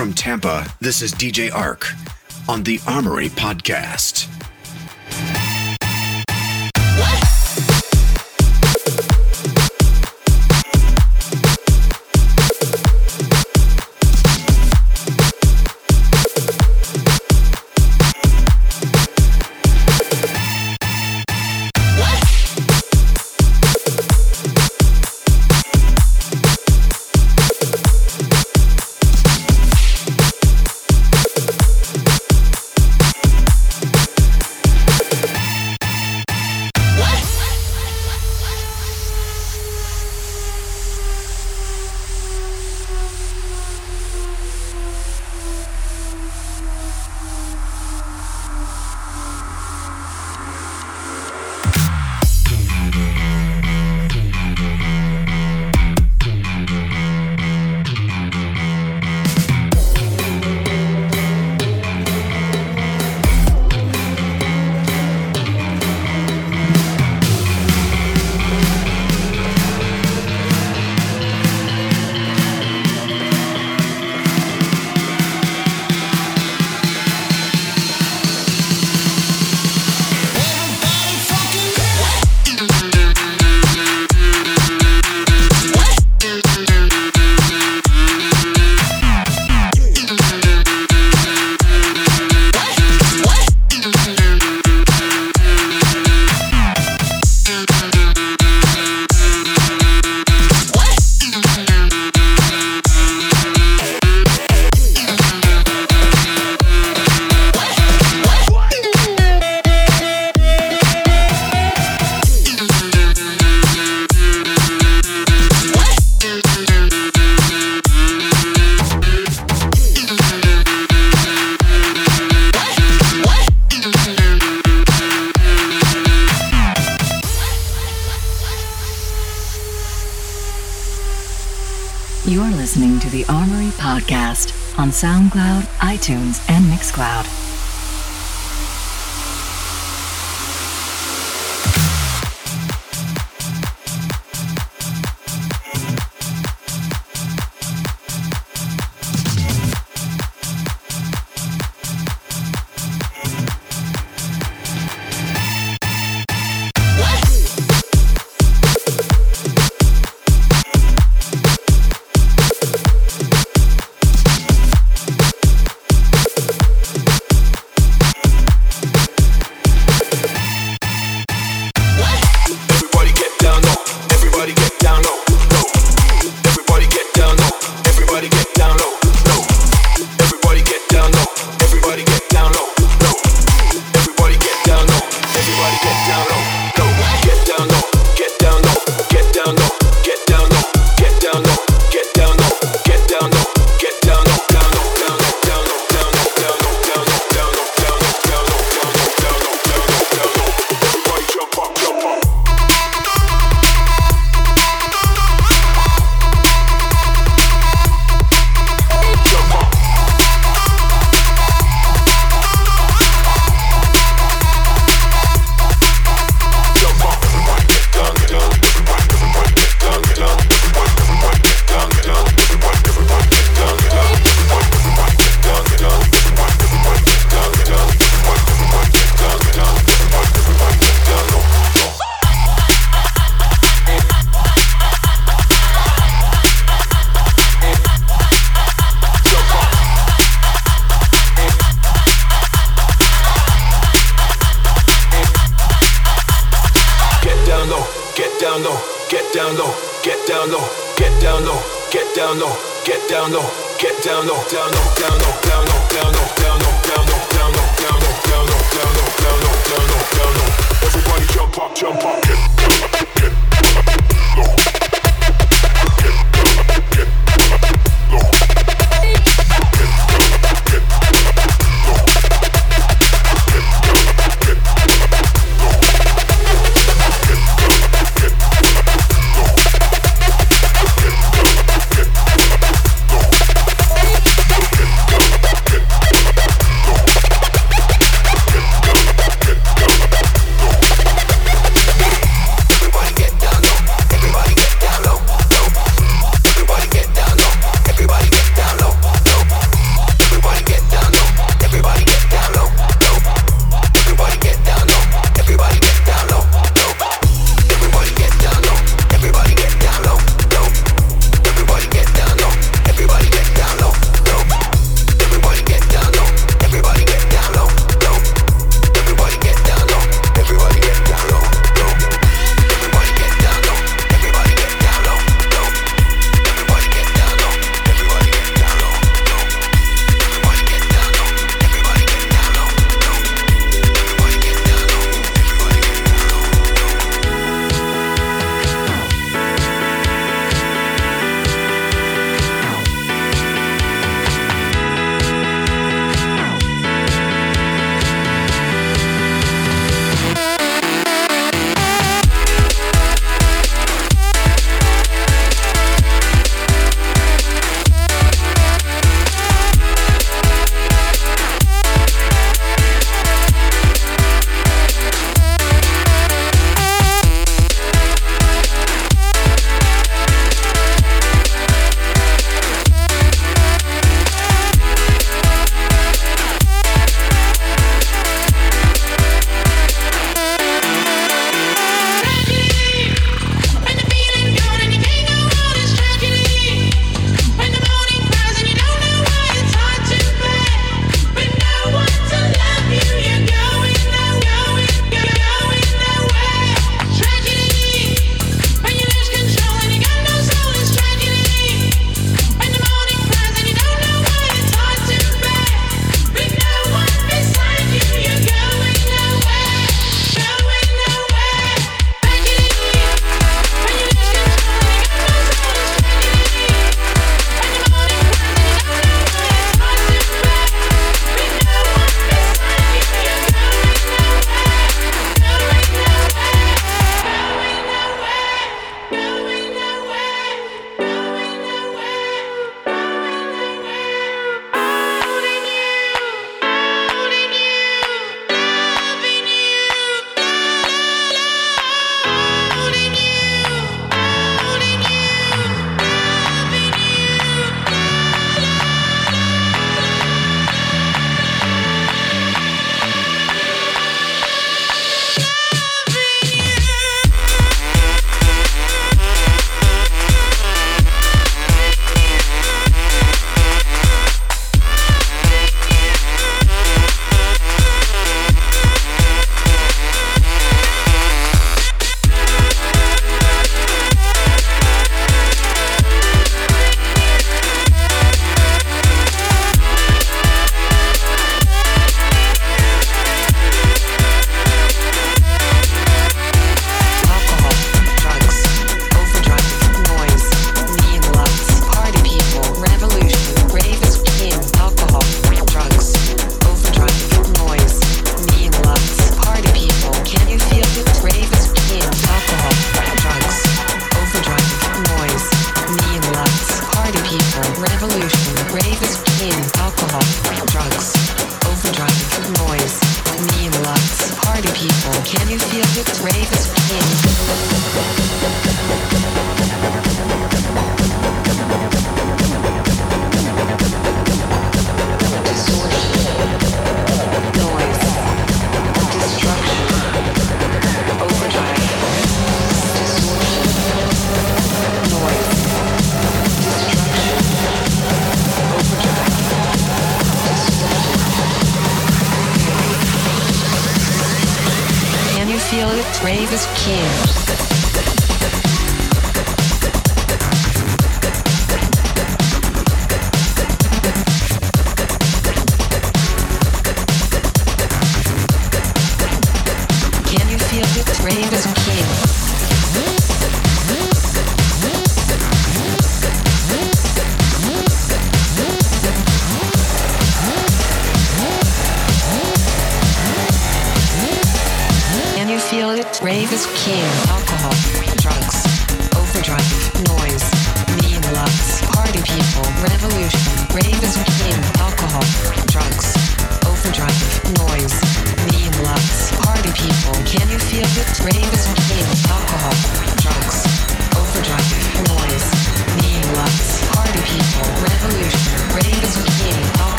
from Tampa, this is DJ Ark on the Armory Podcast. SoundCloud, iTunes, and Mixcloud. Rave is king. Alcohol,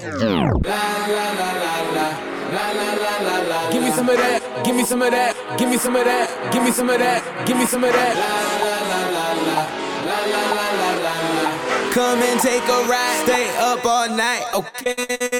over. Give me some of that, give me some of that, give me some of that, give me some of that, give me some of that. La la la la la la la la la. Come and take a ride, stay up all night, okay?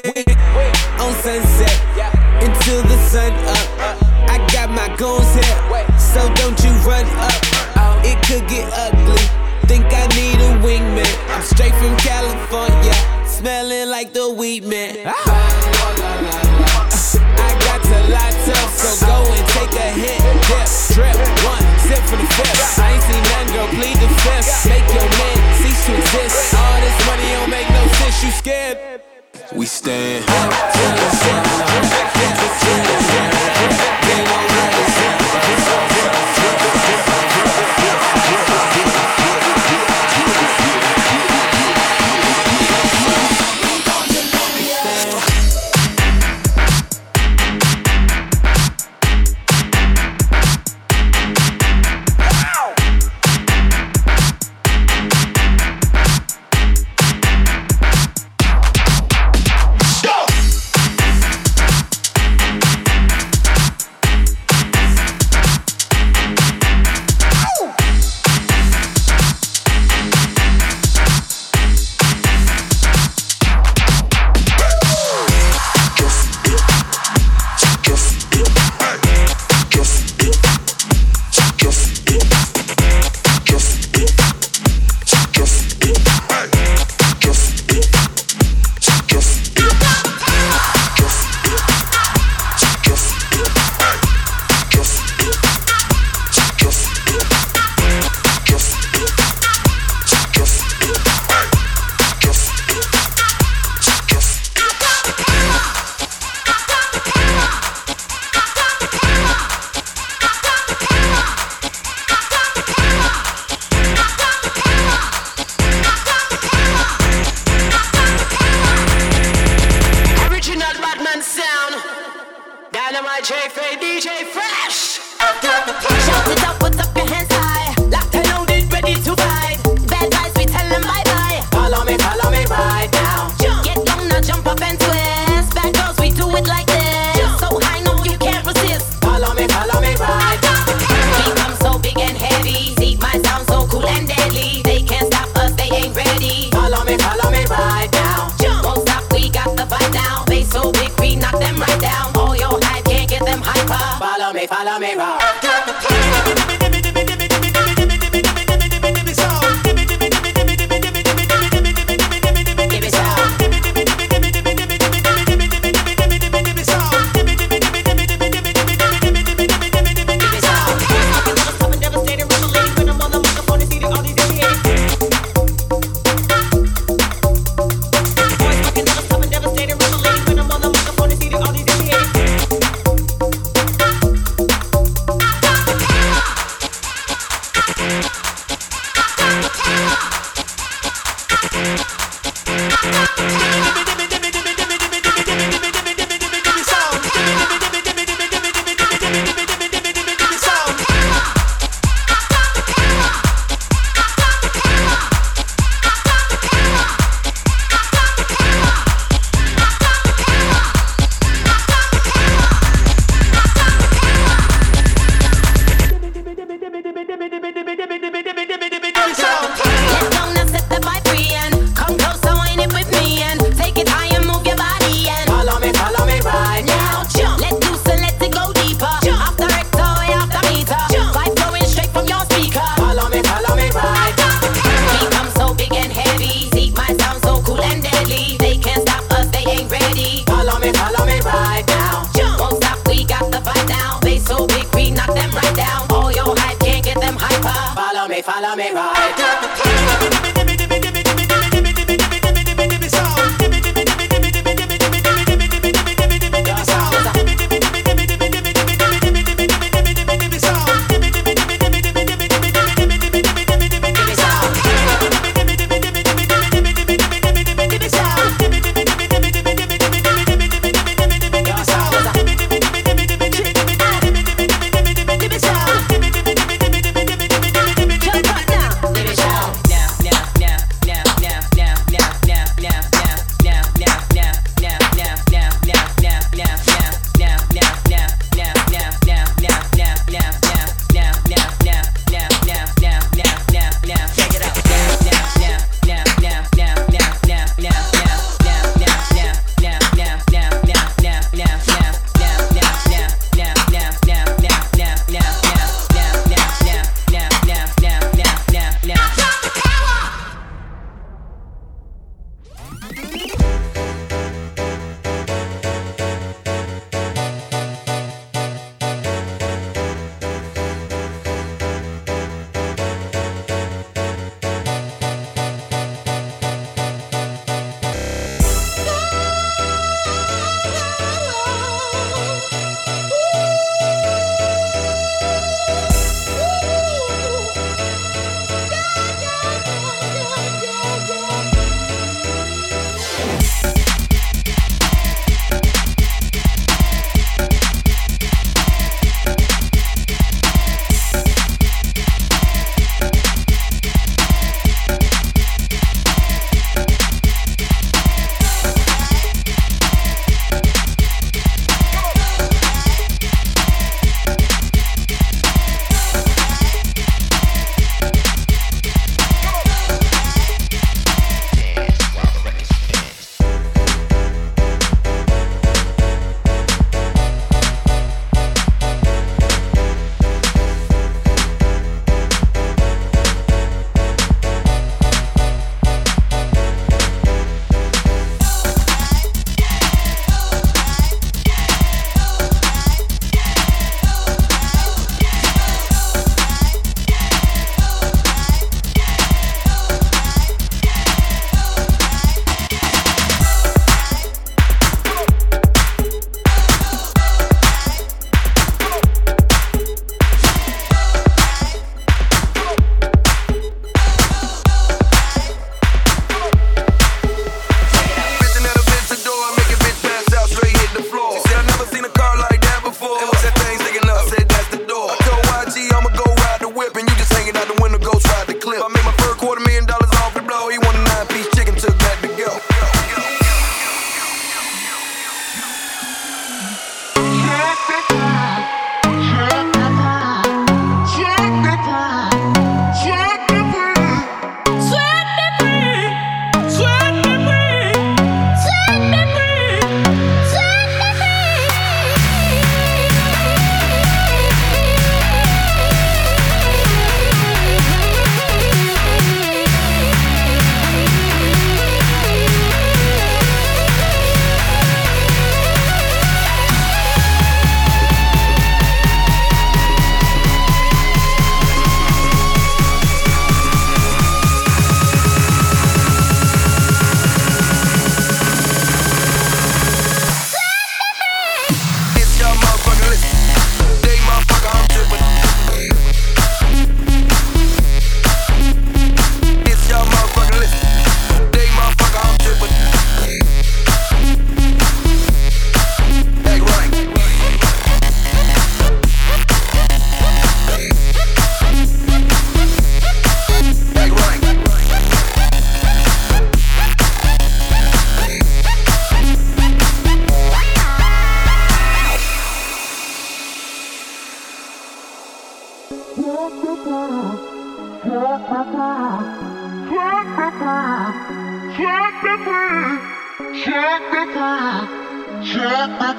Set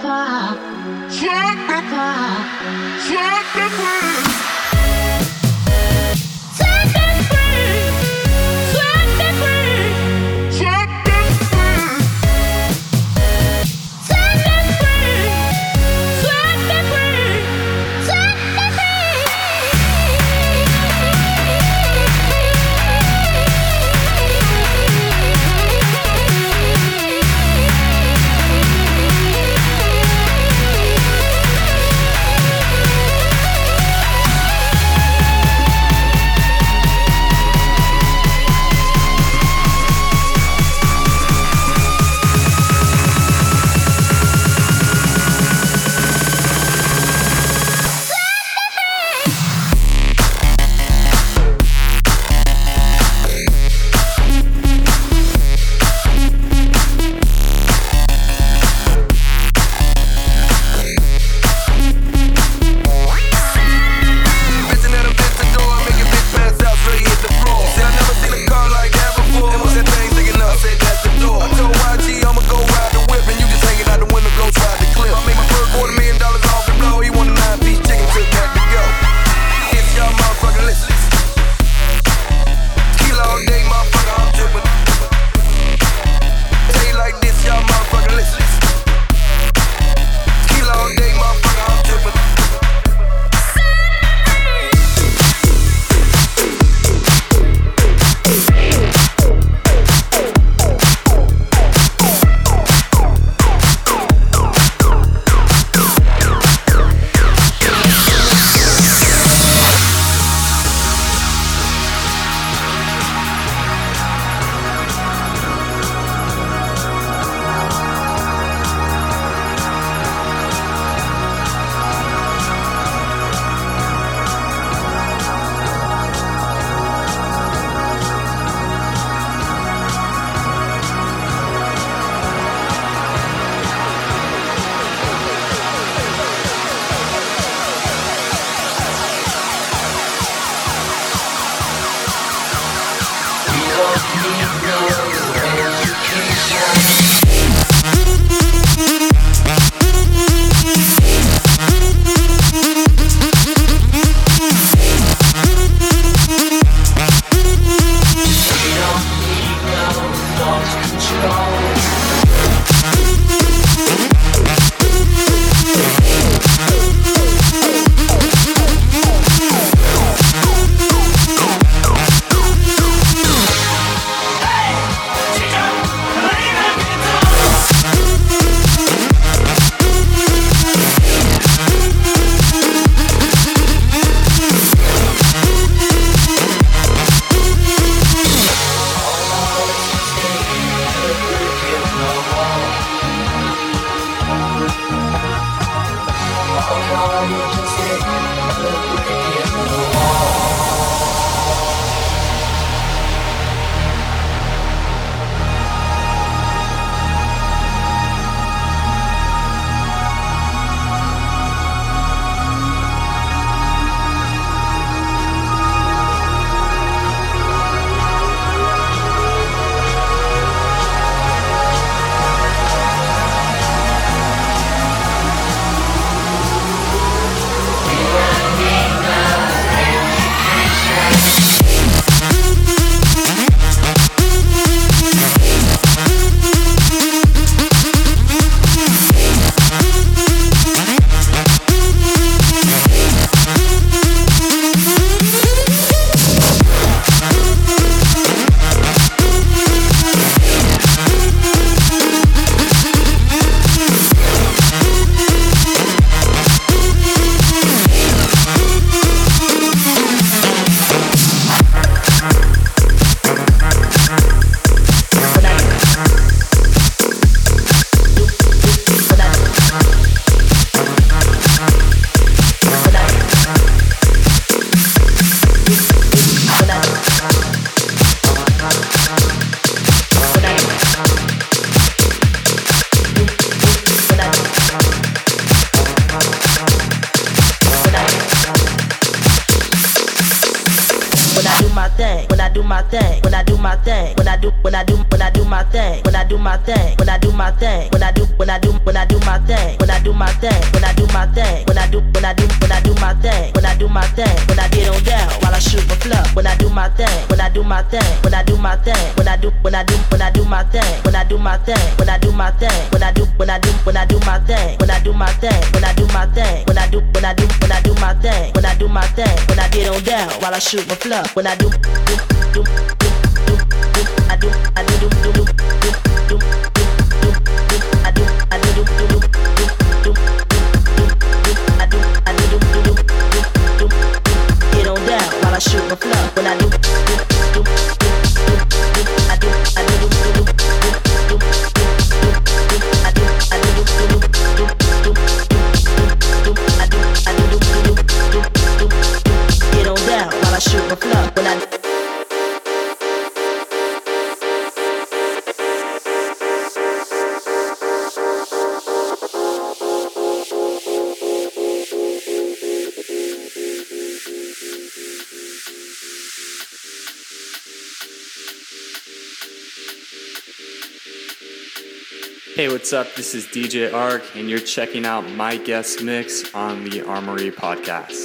what's up? This is DJ Ark, and you're checking out my guest mix on the Armory Podcast.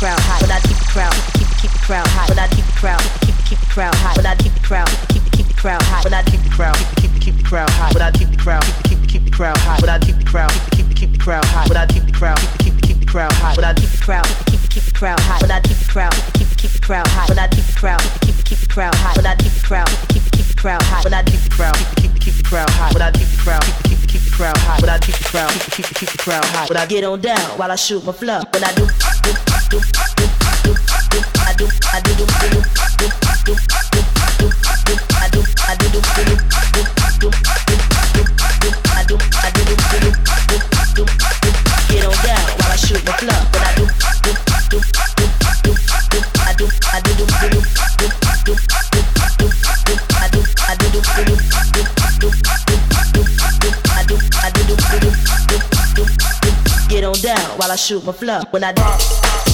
Crowd. When I keep the crowd, keep keep the crowd high. When I keep the crowd, keep keep the crowd. When I keep the crowd, keep keep the crowd. When I keep the crowd, keep keep the crowd. When I keep the crowd, keep keep the crowd. When I keep the crowd, keep keep the crowd. When I keep the crowd, keep keep the crowd. When I keep the crowd, keep keep the crowd. When I keep the crowd, keep keep the crowd. When I keep the crowd, keep keep the crowd. When I keep the crowd, keep keep the crowd. When I keep the crowd, keep keep the crowd. When I keep the crowd, keep keep the crowd. When I keep the crowd, keep keep the crowd. When I get on down while I shoot my flow? When I do shoot my fluff. When I do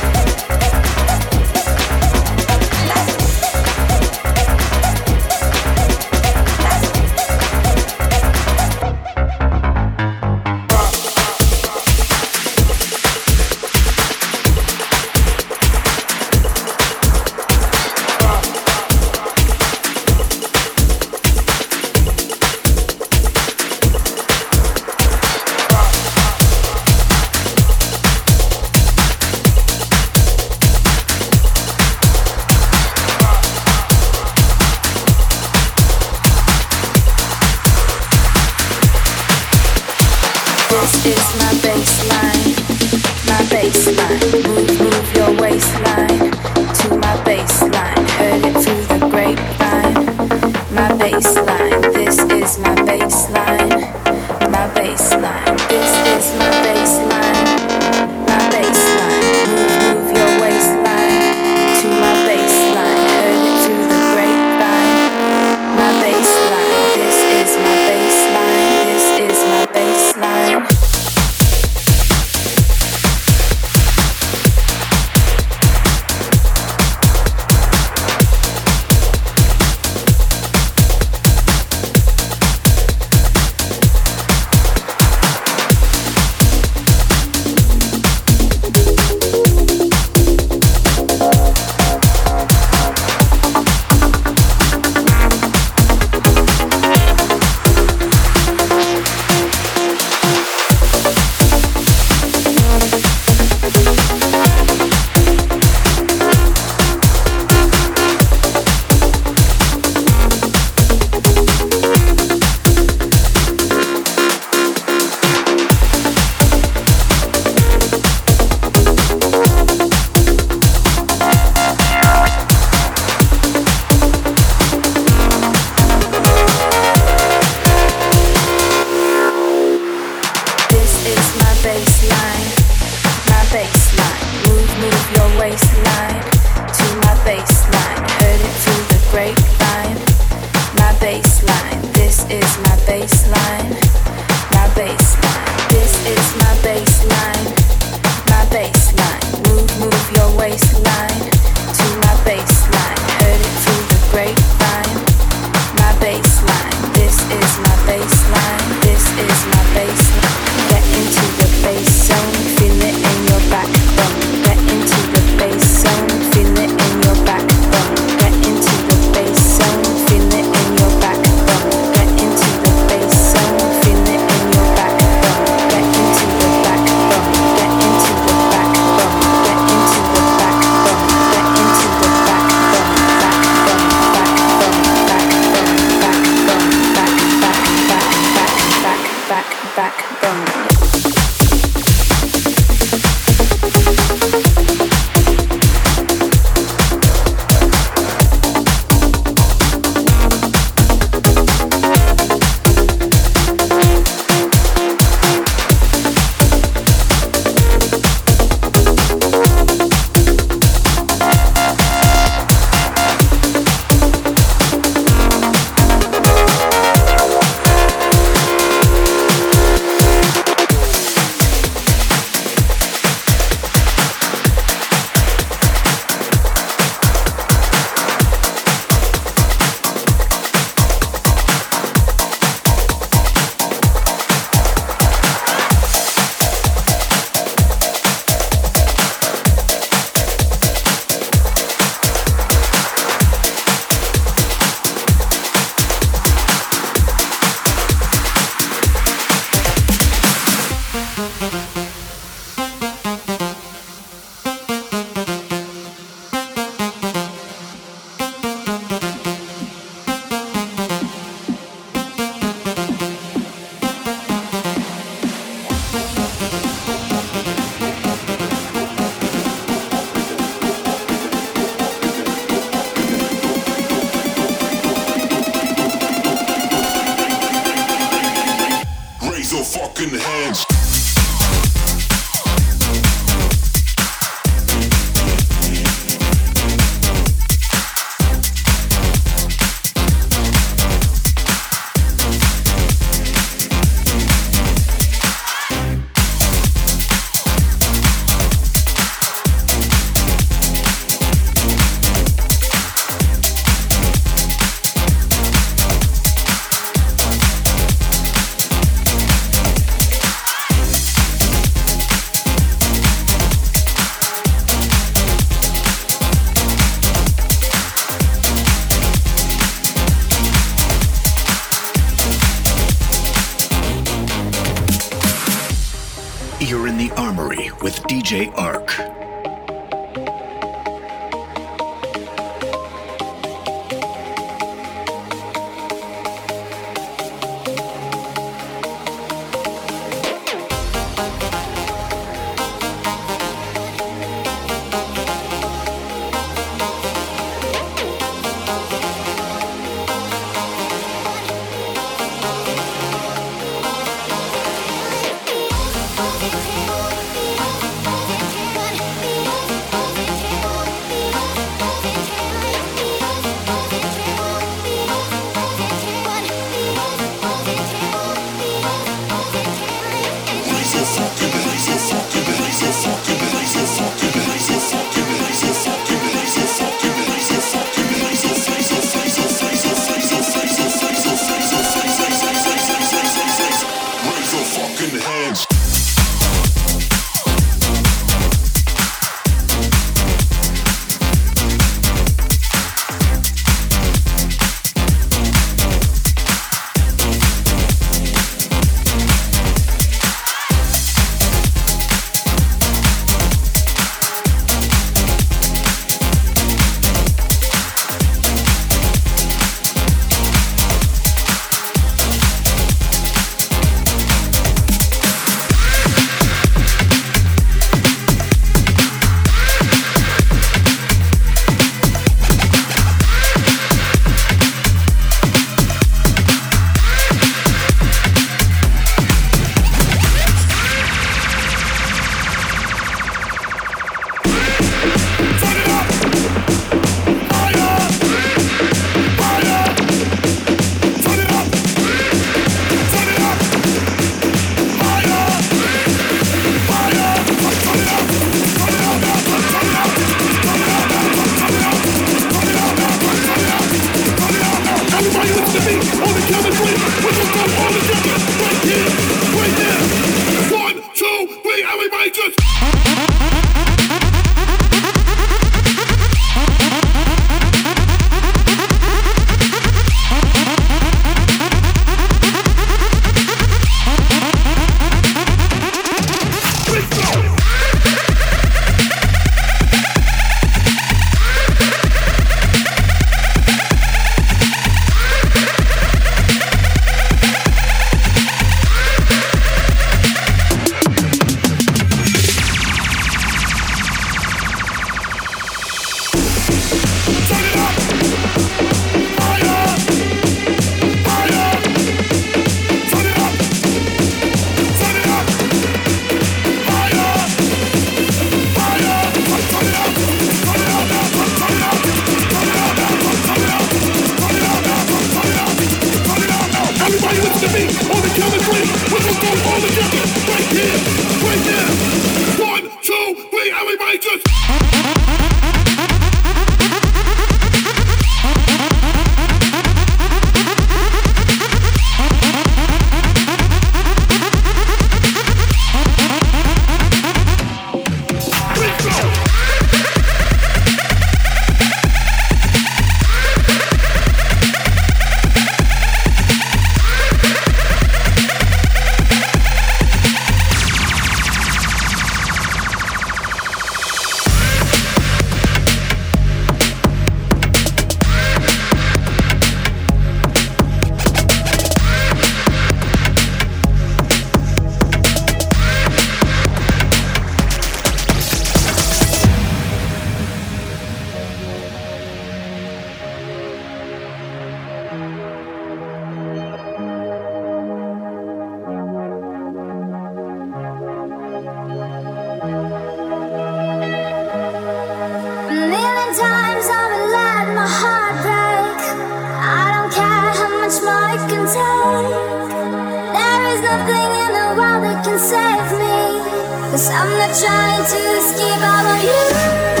There's nothing in the world that can save me. Cause I'm not trying to escape all of you.